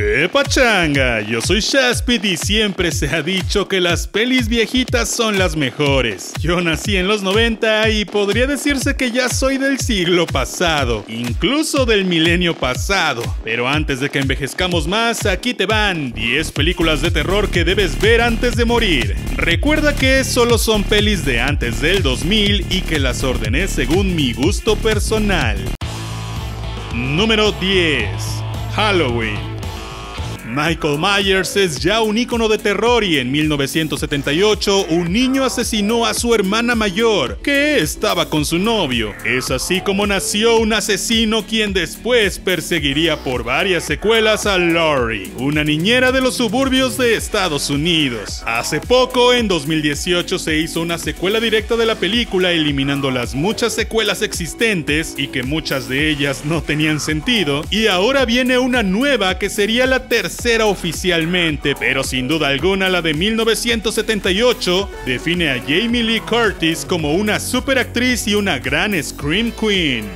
¡Qué pachanga! Yo soy Shaspid y siempre se ha dicho que las pelis viejitas son las mejores. Yo nací en los 90 y podría decirse que ya soy del siglo pasado, incluso del milenio pasado. Pero antes de que envejezcamos más, aquí te van 10 películas de terror que debes ver antes de morir. Recuerda que solo son pelis de antes del 2000 y que las ordené según mi gusto personal. Número 10. Halloween. Michael Myers es ya un ícono de terror y en 1978 un niño asesinó a su hermana mayor, que estaba con su novio. Es así como nació un asesino quien después perseguiría por varias secuelas a Laurie, una niñera de los suburbios de Estados Unidos. Hace poco, en 2018, se hizo una secuela directa de la película eliminando las muchas secuelas existentes y que muchas de ellas no tenían sentido, y ahora viene una nueva que sería la tercera oficialmente, pero sin duda alguna la de 1978 define a Jamie Lee Curtis como una superactriz y una gran Scream Queen.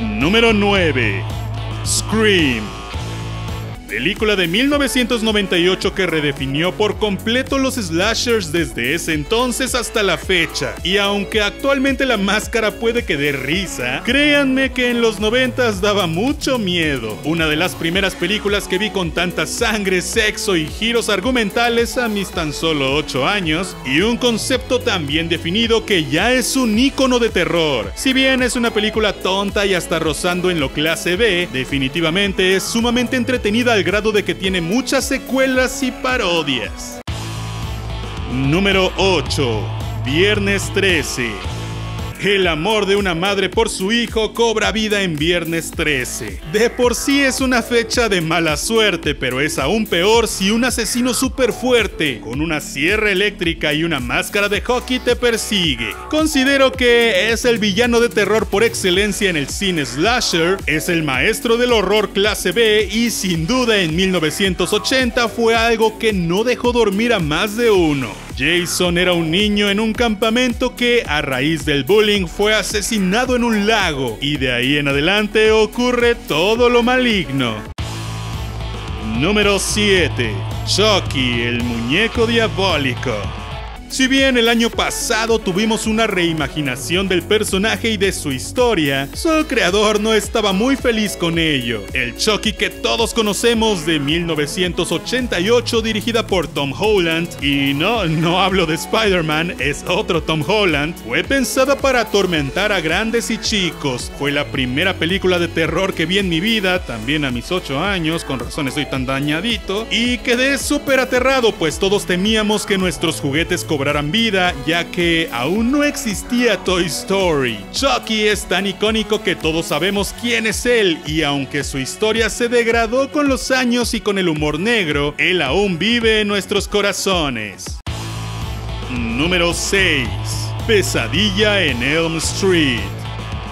Número 9. Scream película de 1998 que redefinió por completo los slashers desde ese entonces hasta la fecha. Y aunque actualmente la máscara puede que dé risa, créanme que en los 90 daba mucho miedo. Una de las primeras películas que vi con tanta sangre, sexo y giros argumentales a mis tan solo 8 años, y un concepto tan bien definido que ya es un icono de terror. Si bien es una película tonta y hasta rozando en lo clase B, definitivamente es sumamente entretenida grado de que tiene muchas secuelas y parodias. Número 8. Viernes 13. El amor de una madre por su hijo cobra vida en viernes 13. De por sí es una fecha de mala suerte, pero es aún peor si un asesino súper fuerte, con una sierra eléctrica y una máscara de hockey te persigue. Considero que es el villano de terror por excelencia en el cine slasher, es el maestro del horror clase B y sin duda en 1980 fue algo que no dejó dormir a más de uno. Jason era un niño en un campamento que, a raíz del bullying, fue asesinado en un lago, y de ahí en adelante ocurre todo lo maligno. Número 7. Chucky, el muñeco diabólico. Si bien el año pasado tuvimos una reimaginación del personaje y de su historia, su creador no estaba muy feliz con ello. El Chucky que todos conocemos de 1988 dirigida por Tom Holland, y no, no hablo de Spider-Man, es otro Tom Holland, fue pensada para atormentar a grandes y chicos. Fue la primera película de terror que vi en mi vida, también a mis 8 años, con razón estoy tan dañadito, y quedé súper aterrado pues todos temíamos que nuestros juguetes cobraran vida, ya que aún no existía Toy Story. Chucky es tan icónico que todos sabemos quién es él, y aunque su historia se degradó con los años y con el humor negro, él aún vive en nuestros corazones. Número 6. Pesadilla en Elm Street.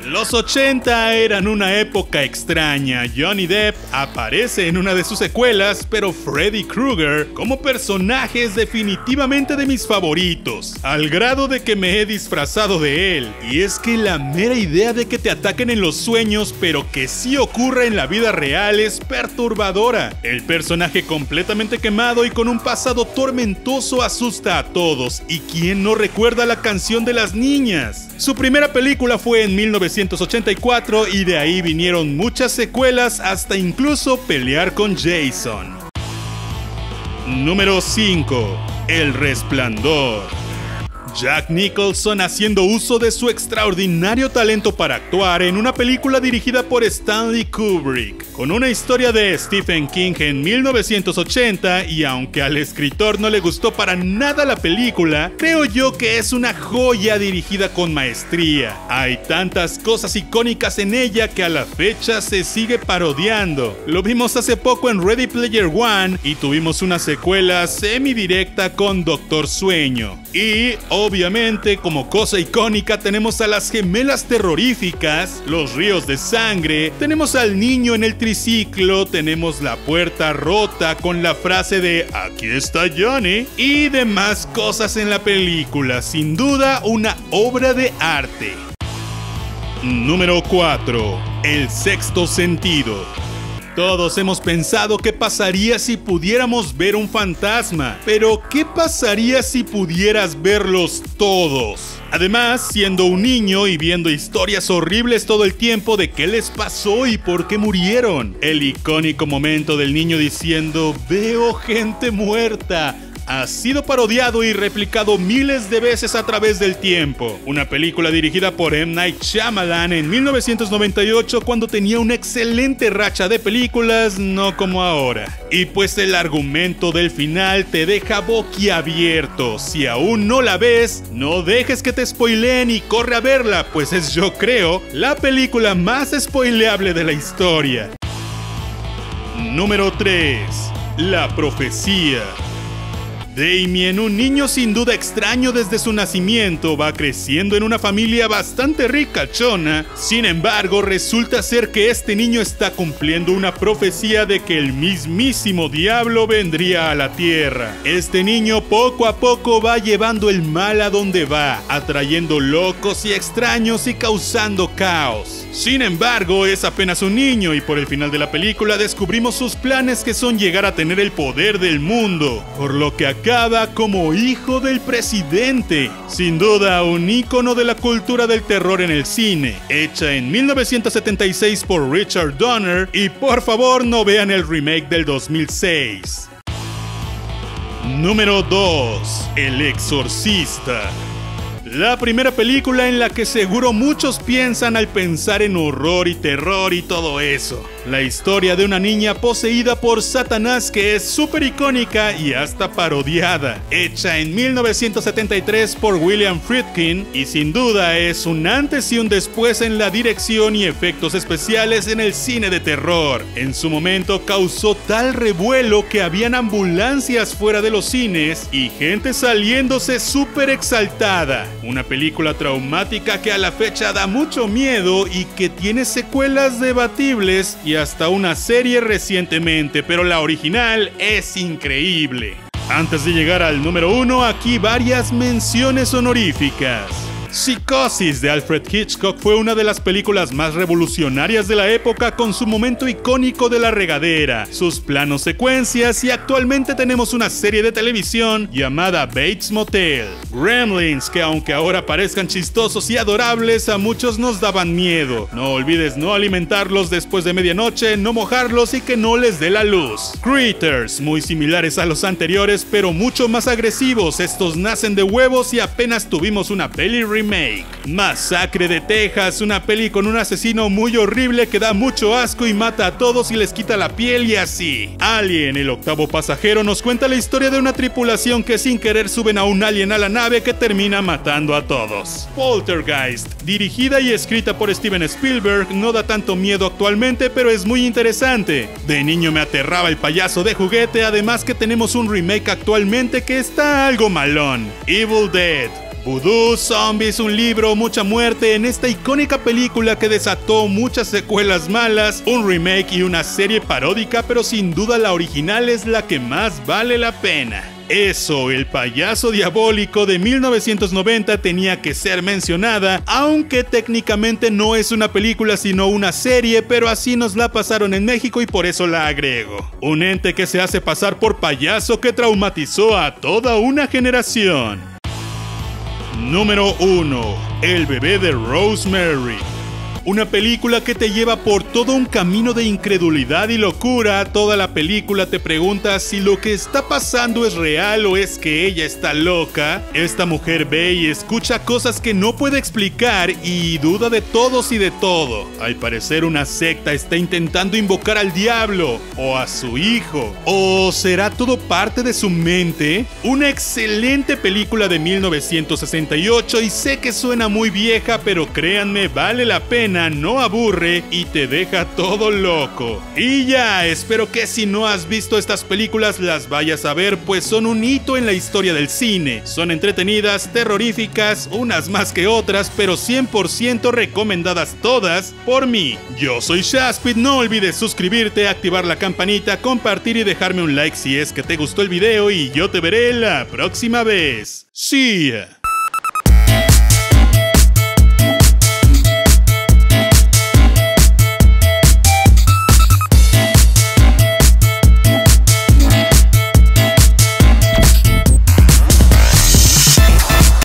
Los 80 eran una época extraña. Johnny Depp aparece en una de sus secuelas, pero Freddy Krueger como personaje es definitivamente de mis favoritos, al grado de que me he disfrazado de él. Y es que la mera idea de que te ataquen en los sueños, pero que sí ocurra en la vida real es perturbadora. El personaje completamente quemado y con un pasado tormentoso asusta a todos. ¿Y quién no recuerda la canción de las niñas? Su primera película fue en 1900 1984 y de ahí vinieron muchas secuelas hasta incluso pelear con Jason. Número 5. El Resplandor. Jack Nicholson haciendo uso de su extraordinario talento para actuar en una película dirigida por Stanley Kubrick, con una historia de Stephen King en 1980 y aunque al escritor no le gustó para nada la película, creo yo que es una joya dirigida con maestría. Hay tantas cosas icónicas en ella que a la fecha se sigue parodiando. Lo vimos hace poco en Ready Player One y tuvimos una secuela semi-directa con Doctor Sueño. Y Obviamente, como cosa icónica, tenemos a las gemelas terroríficas, los ríos de sangre, tenemos al niño en el triciclo, tenemos la puerta rota con la frase de aquí está Johnny y demás cosas en la película. Sin duda, una obra de arte. Número 4. El sexto sentido. Todos hemos pensado qué pasaría si pudiéramos ver un fantasma, pero ¿qué pasaría si pudieras verlos todos? Además, siendo un niño y viendo historias horribles todo el tiempo de qué les pasó y por qué murieron. El icónico momento del niño diciendo, veo gente muerta ha sido parodiado y replicado miles de veces a través del tiempo. Una película dirigida por M. Night Shyamalan en 1998 cuando tenía una excelente racha de películas, no como ahora. Y pues el argumento del final te deja boquiabierto. Si aún no la ves, no dejes que te spoileen y corre a verla, pues es yo creo la película más spoileable de la historia. Número 3. La profecía. Damien, un niño sin duda extraño desde su nacimiento, va creciendo en una familia bastante ricachona. Sin embargo, resulta ser que este niño está cumpliendo una profecía de que el mismísimo diablo vendría a la tierra. Este niño poco a poco va llevando el mal a donde va, atrayendo locos y extraños y causando caos. Sin embargo, es apenas un niño y por el final de la película descubrimos sus planes que son llegar a tener el poder del mundo, por lo que como hijo del presidente. Sin duda, un ícono de la cultura del terror en el cine, hecha en 1976 por Richard Donner y por favor no vean el remake del 2006. Número 2. El Exorcista. La primera película en la que seguro muchos piensan al pensar en horror y terror y todo eso. La historia de una niña poseída por Satanás que es súper icónica y hasta parodiada, hecha en 1973 por William Friedkin y sin duda es un antes y un después en la dirección y efectos especiales en el cine de terror. En su momento causó tal revuelo que habían ambulancias fuera de los cines y gente saliéndose súper exaltada. Una película traumática que a la fecha da mucho miedo y que tiene secuelas debatibles y hasta una serie recientemente, pero la original es increíble. Antes de llegar al número uno, aquí varias menciones honoríficas. Psicosis de Alfred Hitchcock fue una de las películas más revolucionarias de la época con su momento icónico de la regadera, sus planos secuencias y actualmente tenemos una serie de televisión llamada Bates Motel. Gremlins que aunque ahora parezcan chistosos y adorables a muchos nos daban miedo. No olvides no alimentarlos después de medianoche, no mojarlos y que no les dé la luz. Critters, muy similares a los anteriores pero mucho más agresivos, estos nacen de huevos y apenas tuvimos una peli remake Masacre de Texas, una peli con un asesino muy horrible que da mucho asco y mata a todos y les quita la piel y así. Alien, el octavo pasajero, nos cuenta la historia de una tripulación que sin querer suben a un alien a la nave que termina matando a todos. Poltergeist, dirigida y escrita por Steven Spielberg, no da tanto miedo actualmente, pero es muy interesante. De niño me aterraba el payaso de juguete, además que tenemos un remake actualmente que está algo malón. Evil Dead, Voodoo, Zombies, un libro, mucha muerte en esta icónica película que desató muchas secuelas malas, un remake y una serie paródica, pero sin duda la original es la que más vale la pena. Eso, el payaso diabólico de 1990 tenía que ser mencionada, aunque técnicamente no es una película sino una serie, pero así nos la pasaron en México y por eso la agrego. Un ente que se hace pasar por payaso que traumatizó a toda una generación. Número 1. El bebé de Rosemary. Una película que te lleva por todo un camino de incredulidad y locura. Toda la película te pregunta si lo que está pasando es real o es que ella está loca. Esta mujer ve y escucha cosas que no puede explicar y duda de todos y de todo. Al parecer una secta está intentando invocar al diablo o a su hijo. ¿O será todo parte de su mente? Una excelente película de 1968 y sé que suena muy vieja, pero créanme, vale la pena no aburre y te deja todo loco. Y ya, espero que si no has visto estas películas las vayas a ver, pues son un hito en la historia del cine. Son entretenidas, terroríficas, unas más que otras, pero 100% recomendadas todas por mí. Yo soy Shaspit, no olvides suscribirte, activar la campanita, compartir y dejarme un like si es que te gustó el video y yo te veré la próxima vez. Ya.